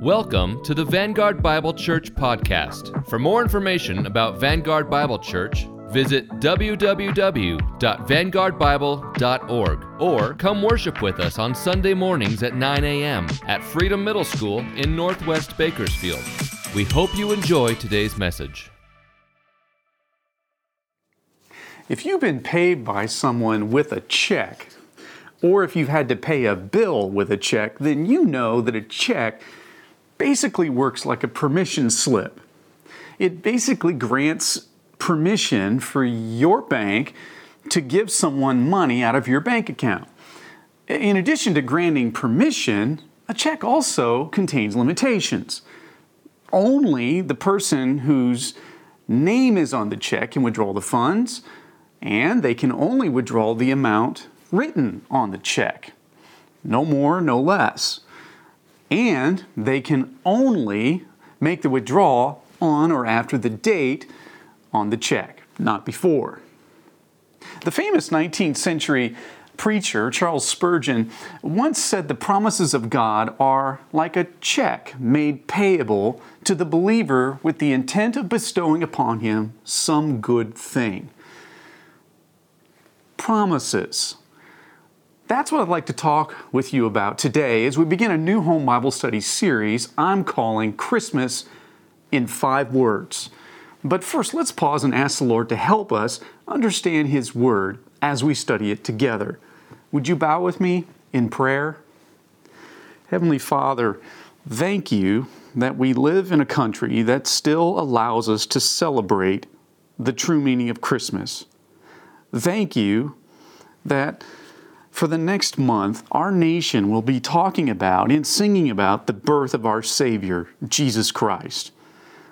Welcome to the Vanguard Bible Church podcast. For more information about Vanguard Bible Church, visit www.vanguardbible.org or come worship with us on Sunday mornings at 9 a.m. at Freedom Middle School in Northwest Bakersfield. We hope you enjoy today's message. If you've been paid by someone with a check, or if you've had to pay a bill with a check, then you know that a check basically works like a permission slip. It basically grants permission for your bank to give someone money out of your bank account. In addition to granting permission, a check also contains limitations. Only the person whose name is on the check can withdraw the funds, and they can only withdraw the amount written on the check. No more, no less and they can only make the withdrawal on or after the date on the check, not before. The famous 19th century preacher, Charles Spurgeon, once said the promises of God are like a check made payable to the believer with the intent of bestowing upon him some good thing. Promises that's what I'd like to talk with you about today as we begin a new home Bible study series I'm calling Christmas in Five Words. But first, let's pause and ask the Lord to help us understand His Word as we study it together. Would you bow with me in prayer? Heavenly Father, thank you that we live in a country that still allows us to celebrate the true meaning of Christmas. Thank you that for the next month, our nation will be talking about and singing about the birth of our Savior, Jesus Christ.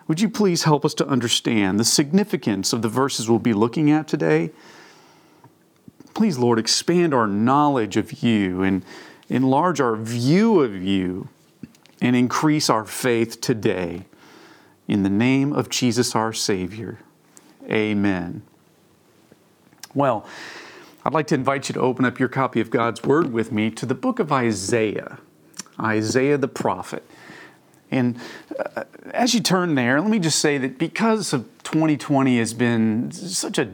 Would you please help us to understand the significance of the verses we'll be looking at today? Please, Lord, expand our knowledge of you and enlarge our view of you and increase our faith today. In the name of Jesus our Savior. Amen. Well, I'd like to invite you to open up your copy of God's Word with me to the book of Isaiah, Isaiah the prophet. And uh, as you turn there, let me just say that because of 2020 has been such a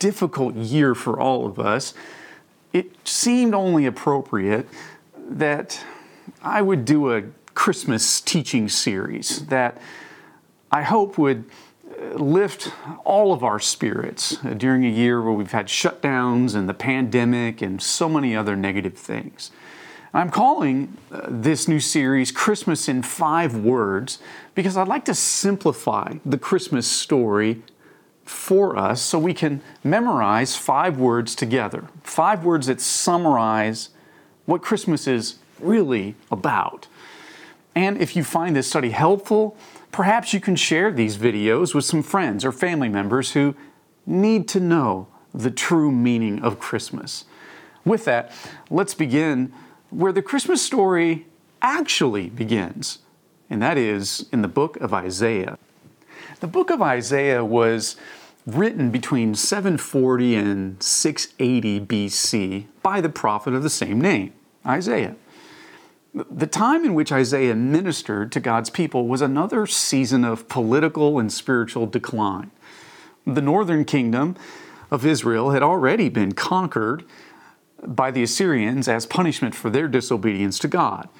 difficult year for all of us, it seemed only appropriate that I would do a Christmas teaching series that I hope would lift all of our spirits during a year where we've had shutdowns and the pandemic and so many other negative things. I'm calling uh, this new series Christmas in Five Words because I'd like to simplify the Christmas story for us so we can memorize five words together. Five words that summarize what Christmas is really about. And if you find this study helpful, Perhaps you can share these videos with some friends or family members who need to know the true meaning of Christmas. With that, let's begin where the Christmas story actually begins, and that is in the book of Isaiah. The book of Isaiah was written between 740 and 680 BC by the prophet of the same name, Isaiah. The time in which Isaiah ministered to God's people was another season of political and spiritual decline. The northern kingdom of Israel had already been conquered by the Assyrians as punishment for their disobedience to God.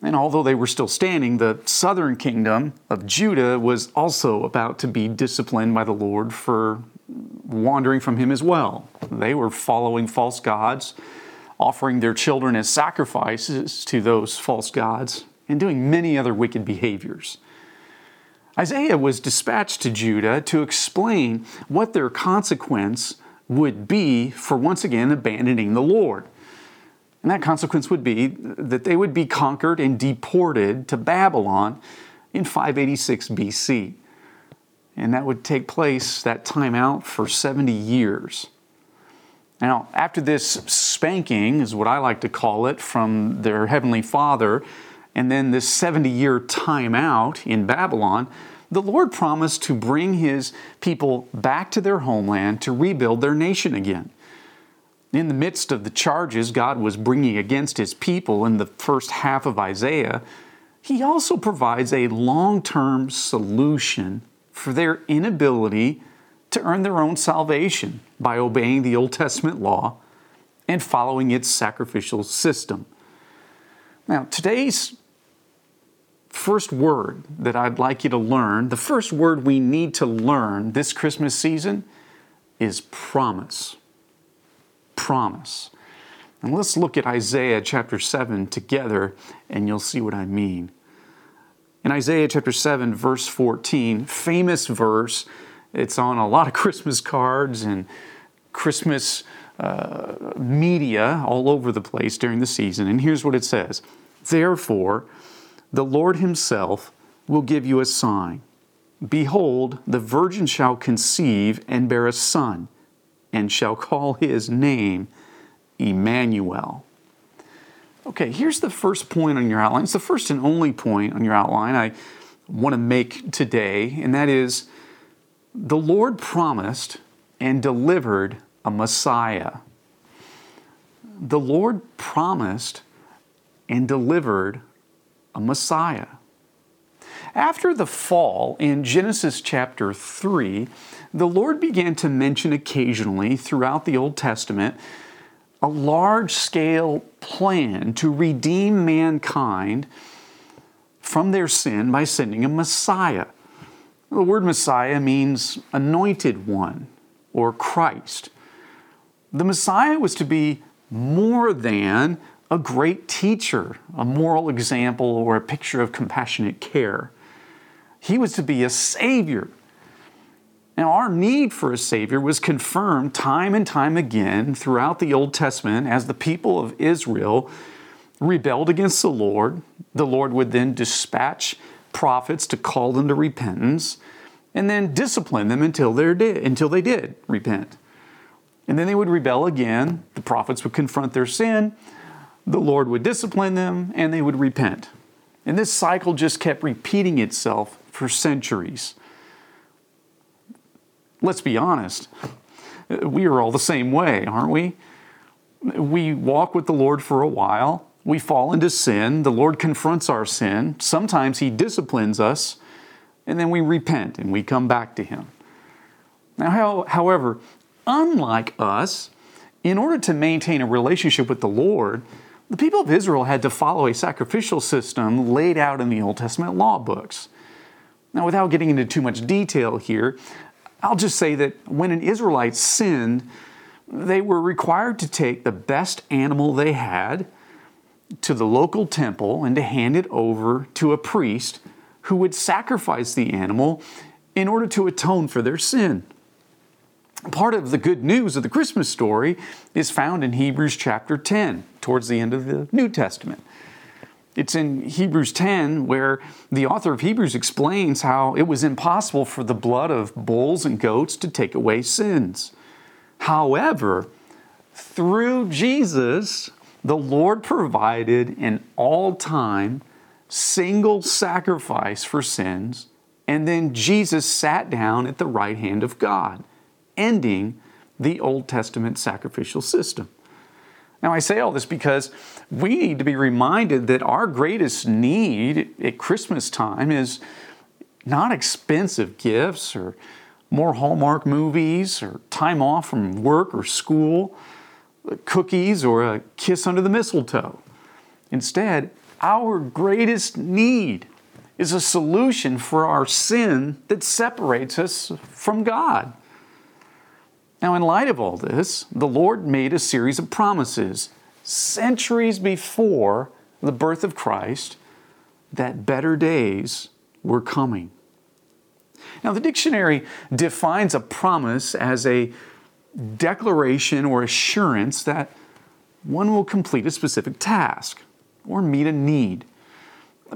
And although they were still standing, the southern kingdom of Judah was also about to be disciplined by the Lord for wandering from Him as well. They were following false gods offering their children as sacrifices to those false gods, and doing many other wicked behaviors. Isaiah was dispatched to Judah to explain what their consequence would be for once again abandoning the Lord. And that consequence would be that they would be conquered and deported to Babylon in 586 BC. And that would take place, that time out, for 70 years. Now, after this spanking, is what I like to call it, from their Heavenly Father, and then this 70 year timeout in Babylon, the Lord promised to bring His people back to their homeland to rebuild their nation again. In the midst of the charges God was bringing against His people in the first half of Isaiah, he also provides a long term solution for their inability to earn their own salvation by obeying the Old Testament law and following its sacrificial system. Now, today's first word that I'd like you to learn, the first word we need to learn this Christmas season is promise. Promise. And let's look at Isaiah chapter 7 together, and you'll see what I mean. In Isaiah chapter 7, verse 14, famous verse, it's on a lot of Christmas cards and Christmas uh, media all over the place during the season. And here's what it says Therefore, the Lord Himself will give you a sign. Behold, the virgin shall conceive and bear a son, and shall call his name Emmanuel. Okay, here's the first point on your outline. It's the first and only point on your outline I want to make today, and that is the Lord promised and delivered a Messiah. The Lord promised and delivered a Messiah. After the fall in Genesis chapter 3, the Lord began to mention occasionally throughout the Old Testament a large scale plan to redeem mankind from their sin by sending a Messiah. The word Messiah means anointed one or Christ. The Messiah was to be more than a great teacher, a moral example, or a picture of compassionate care. He was to be a Savior. Now, our need for a Savior was confirmed time and time again throughout the Old Testament as the people of Israel rebelled against the Lord. The Lord would then dispatch prophets to call them to repentance and then discipline them until, they until they did repent. And then they would rebel again. The prophets would confront their sin. The Lord would discipline them and they would repent. And this cycle just kept repeating itself for centuries. Let's be honest, we are all the same way, aren't we? We walk with the Lord for a while, we fall into sin, the Lord confronts our sin, sometimes He disciplines us, and then we repent and we come back to Him. Now, how, however, unlike us, in order to maintain a relationship with the Lord, the people of Israel had to follow a sacrificial system laid out in the Old Testament law books. Now, without getting into too much detail here, I'll just say that when an Israelite sinned, they were required to take the best animal they had to the local temple and to hand it over to a priest who would sacrifice the animal in order to atone for their sin. Part of the good news of the Christmas story is found in Hebrews chapter 10, towards the end of the New Testament. It's in Hebrews 10 where the author of Hebrews explains how it was impossible for the blood of bulls and goats to take away sins. However, through Jesus, the Lord provided an all time single sacrifice for sins, and then Jesus sat down at the right hand of God ending the Old Testament sacrificial system. Now, I say all this because we need to be reminded that our greatest need at Christmas time is not expensive gifts or more Hallmark movies or time off from work or school, cookies or a kiss under the mistletoe. Instead, our greatest need is a solution for our sin that separates us from God. Now, in light of all this, the Lord made a series of promises centuries before the birth of Christ that better days were coming. Now, the dictionary defines a promise as a declaration or assurance that one will complete a specific task or meet a need.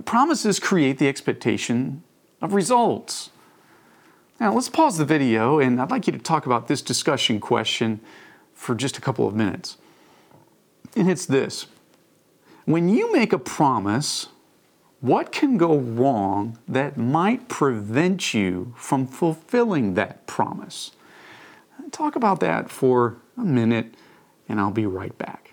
Promises create the expectation of results. Now, let's pause the video, and I'd like you to talk about this discussion question for just a couple of minutes. And it's this When you make a promise, what can go wrong that might prevent you from fulfilling that promise? talk about that for a minute, and I'll be right back.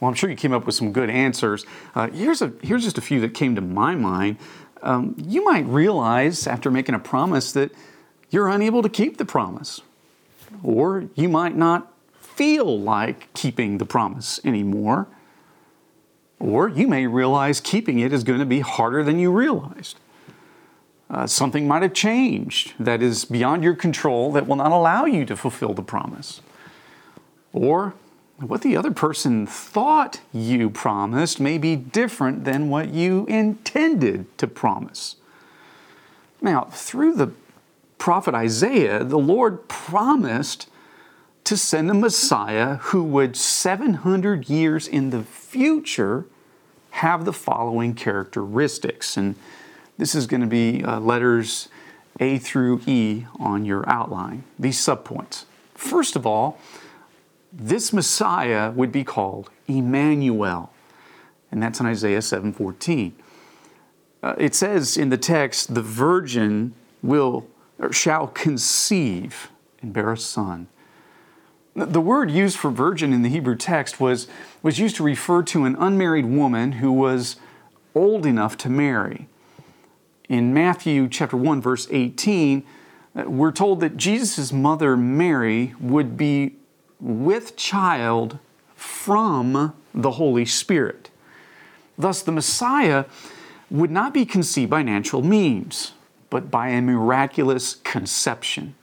Well, I'm sure you came up with some good answers. Uh, here's, a, here's just a few that came to my mind. Um, you might realize after making a promise that you're unable to keep the promise, or you might not feel like keeping the promise anymore, or you may realize keeping it is going to be harder than you realized. Uh, something might have changed that is beyond your control that will not allow you to fulfill the promise. Or what the other person thought you promised may be different than what you intended to promise. Now, through the prophet Isaiah, the Lord promised to send a Messiah who would, 700 years in the future, have the following characteristics. And this is going to be uh, letters A through E on your outline, these subpoints. First of all, this Messiah would be called Emmanuel. And that's in Isaiah 7:14. Uh, it says in the text, the virgin will or shall conceive and bear a son. The word used for virgin in the Hebrew text was, was used to refer to an unmarried woman who was old enough to marry. In Matthew chapter 1 verse 18, uh, we're told that Jesus' mother Mary would be with child from the Holy Spirit. Thus, the Messiah would not be conceived by natural means, but by a miraculous conception.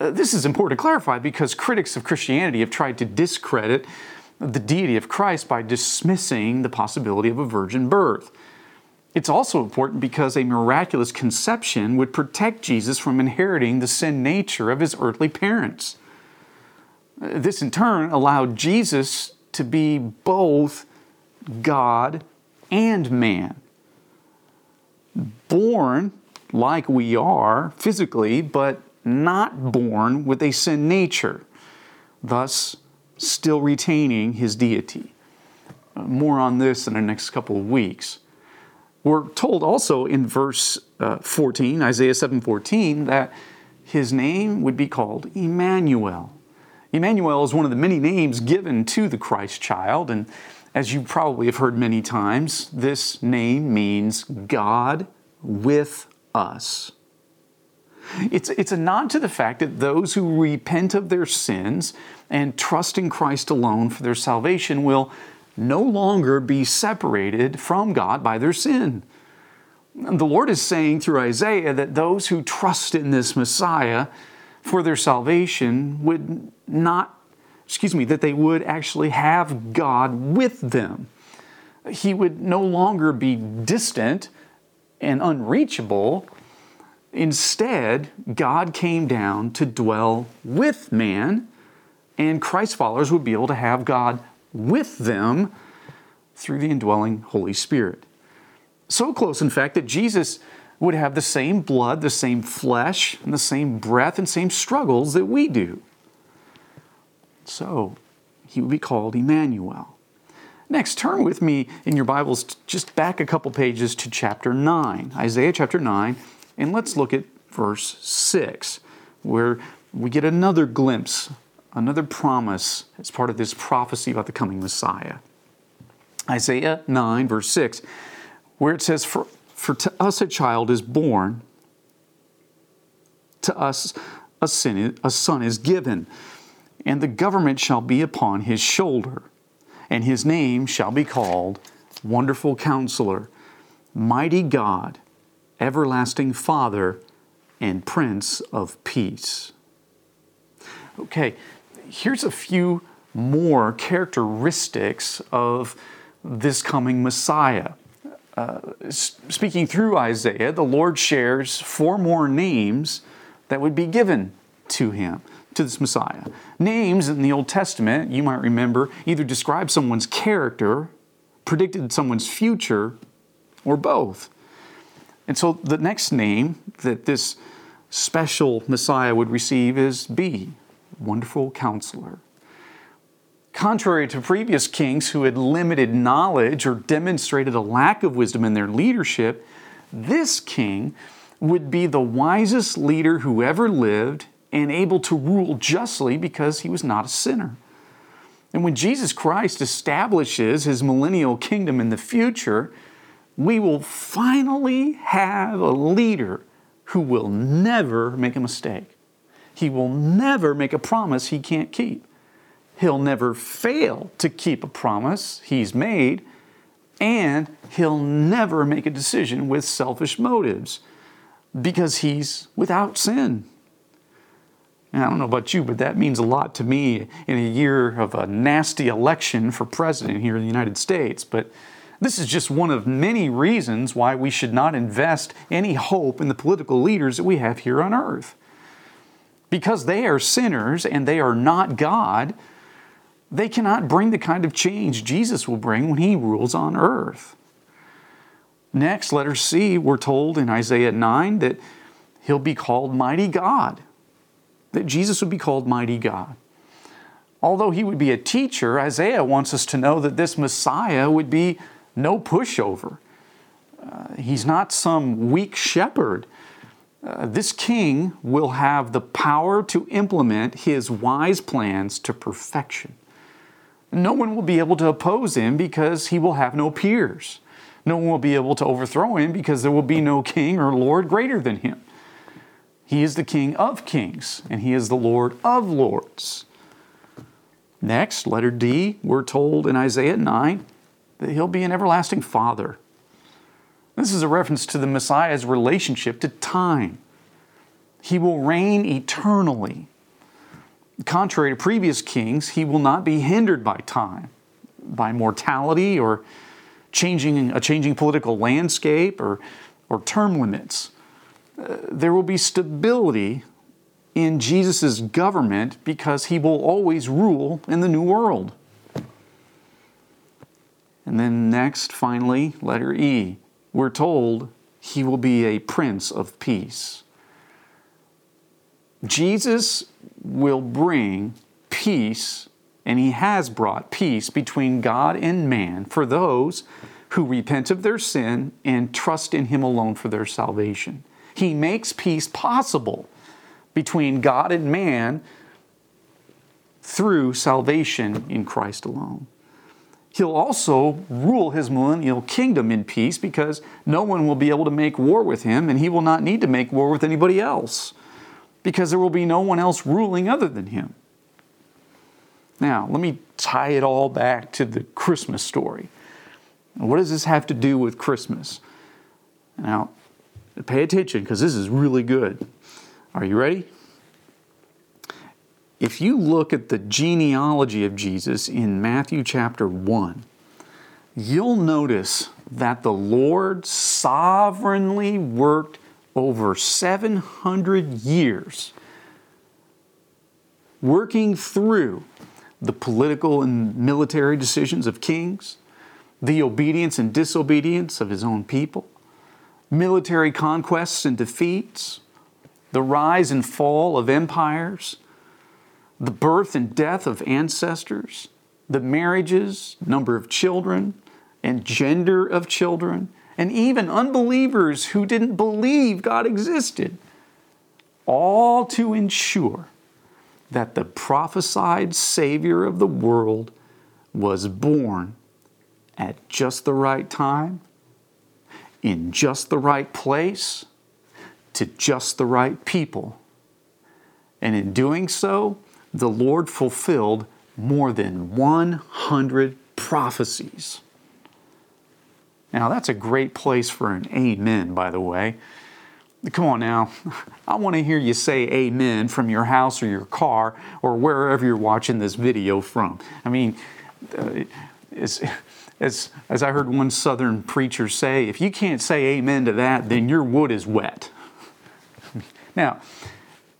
Uh, this is important to clarify because critics of Christianity have tried to discredit the deity of Christ by dismissing the possibility of a virgin birth. It's also important because a miraculous conception would protect Jesus from inheriting the sin nature of his earthly parents. This in turn allowed Jesus to be both God and man. Born like we are physically, but not born with a sin nature, thus still retaining his deity. More on this in the next couple of weeks. We're told also in verse uh, 14, Isaiah 7:14, that his name would be called Emmanuel. Emmanuel is one of the many names given to the Christ child, and as you probably have heard many times, this name means God with us. It's, it's a nod to the fact that those who repent of their sins and trust in Christ alone for their salvation will no longer be separated from God by their sin. The Lord is saying through Isaiah that those who trust in this Messiah for their salvation would not, excuse me, that they would actually have God with them. He would no longer be distant and unreachable. Instead, God came down to dwell with man, and Christ followers would be able to have God with them through the indwelling Holy Spirit. So close, in fact, that Jesus would have the same blood, the same flesh, and the same breath and same struggles that we do. So, he would be called Emmanuel. Next, turn with me in your Bibles just back a couple pages to chapter 9, Isaiah chapter 9, and let's look at verse 6, where we get another glimpse, another promise as part of this prophecy about the coming Messiah. Isaiah 9, verse 6, where it says, For for to us a child is born, to us a, sin, a son is given, and the government shall be upon his shoulder, and his name shall be called Wonderful Counselor, Mighty God, Everlasting Father, and Prince of Peace. Okay, here's a few more characteristics of this coming Messiah. Uh, speaking through Isaiah, the Lord shares four more names that would be given to him, to this Messiah. Names in the Old Testament, you might remember, either describe someone's character, predicted someone's future, or both. And so the next name that this special Messiah would receive is B, Wonderful Counselor. Contrary to previous kings who had limited knowledge or demonstrated a lack of wisdom in their leadership, this king would be the wisest leader who ever lived and able to rule justly because he was not a sinner. And when Jesus Christ establishes his millennial kingdom in the future, we will finally have a leader who will never make a mistake. He will never make a promise he can't keep. He'll never fail to keep a promise he's made, and he'll never make a decision with selfish motives because he's without sin. And I don't know about you, but that means a lot to me in a year of a nasty election for president here in the United States. But this is just one of many reasons why we should not invest any hope in the political leaders that we have here on earth. Because they are sinners and they are not God, they cannot bring the kind of change Jesus will bring when he rules on earth. Next, letter C, we're told in Isaiah 9 that he'll be called Mighty God that Jesus would be called Mighty God. Although he would be a teacher, Isaiah wants us to know that this Messiah would be no pushover. Uh, he's not some weak shepherd. Uh, this king will have the power to implement his wise plans to perfection. No one will be able to oppose him because he will have no peers. No one will be able to overthrow him because there will be no king or lord greater than him. He is the King of kings, and He is the Lord of lords. Next, letter D, we're told in Isaiah 9 that He'll be an everlasting Father. This is a reference to the Messiah's relationship to time. He will reign eternally. Contrary to previous kings, he will not be hindered by time, by mortality or changing a changing political landscape or, or term limits uh, there will be stability in Jesus' government because he will always rule in the new world. And then, next, finally, letter E, we're told he will be a prince of peace. Jesus will bring peace, and he has brought peace between God and man for those who repent of their sin and trust in him alone for their salvation. He makes peace possible between God and man through salvation in Christ alone. He'll also rule his millennial kingdom in peace because no one will be able to make war with him and he will not need to make war with anybody else because there will be no one else ruling other than him. Now, let me tie it all back to the Christmas story. What does this have to do with Christmas? Now, Pay attention because this is really good. Are you ready? If you look at the genealogy of Jesus in Matthew chapter 1, you'll notice that the Lord sovereignly worked over 700 years working through the political and military decisions of kings, the obedience and disobedience of his own people, military conquests and defeats, the rise and fall of empires, the birth and death of ancestors, the marriages, number of children, and gender of children, and even unbelievers who didn't believe God existed, all to ensure that the prophesied Savior of the world was born at just the right time in just the right place to just the right people. And in doing so, the Lord fulfilled more than 100 prophecies. Now, that's a great place for an amen, by the way. Come on now. I want to hear you say amen from your house or your car or wherever you're watching this video from. I mean, uh, it's as, as I heard one southern preacher say, if you can't say amen to that, then your wood is wet. now,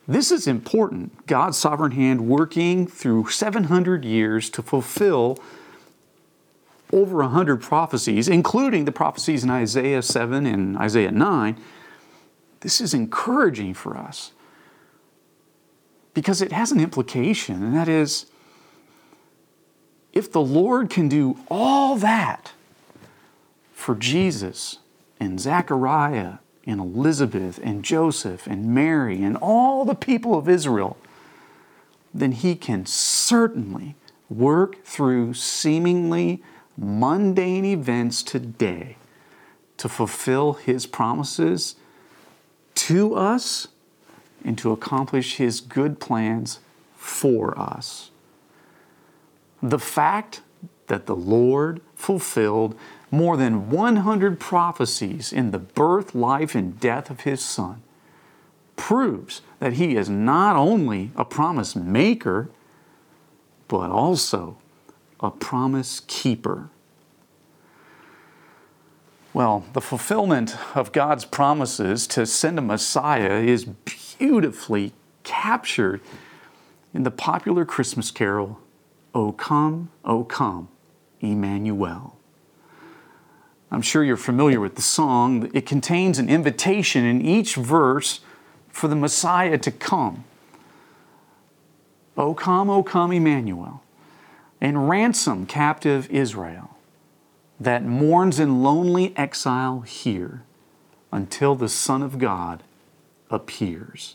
this is important. God's sovereign hand working through 700 years to fulfill over 100 prophecies, including the prophecies in Isaiah 7 and Isaiah 9. This is encouraging for us because it has an implication, and that is if the Lord can do all that for Jesus and Zechariah and Elizabeth and Joseph and Mary and all the people of Israel, then he can certainly work through seemingly mundane events today to fulfill His promises to us and to accomplish His good plans for us. The fact that the Lord fulfilled more than 100 prophecies in the birth, life, and death of His Son proves that He is not only a promise maker, but also a promise keeper. Well, the fulfillment of God's promises to send a Messiah is beautifully captured in the popular Christmas carol, O come, O come, Emmanuel. I'm sure you're familiar with the song. It contains an invitation in each verse for the Messiah to come. O come, O come, Emmanuel, and ransom captive Israel that mourns in lonely exile here until the Son of God appears.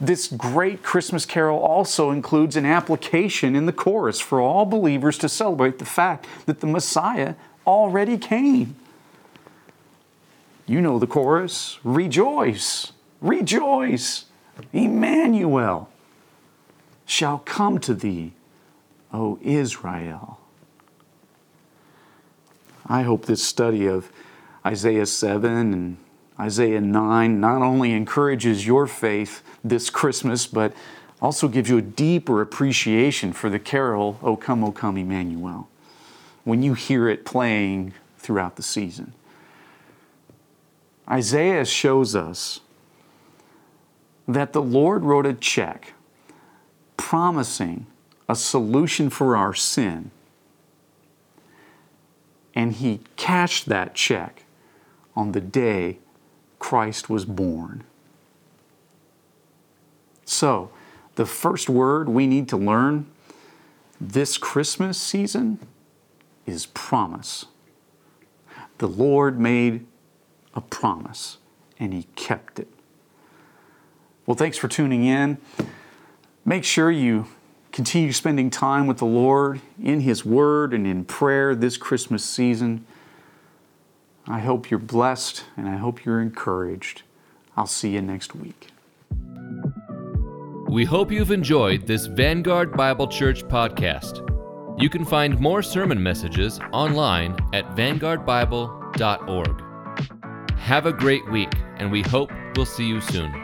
This great Christmas carol also includes an application in the chorus for all believers to celebrate the fact that the Messiah already came. You know the chorus Rejoice, rejoice, Emmanuel shall come to thee, O Israel. I hope this study of Isaiah 7 and Isaiah 9 not only encourages your faith this Christmas, but also gives you a deeper appreciation for the carol, O Come, O Come, Emmanuel, when you hear it playing throughout the season. Isaiah shows us that the Lord wrote a check promising a solution for our sin and he cashed that check on the day Christ was born. So, the first word we need to learn this Christmas season is promise. The Lord made a promise and He kept it. Well, thanks for tuning in. Make sure you continue spending time with the Lord in His Word and in prayer this Christmas season. I hope you're blessed and I hope you're encouraged. I'll see you next week. We hope you've enjoyed this Vanguard Bible Church podcast. You can find more sermon messages online at vanguardbible.org. Have a great week, and we hope we'll see you soon.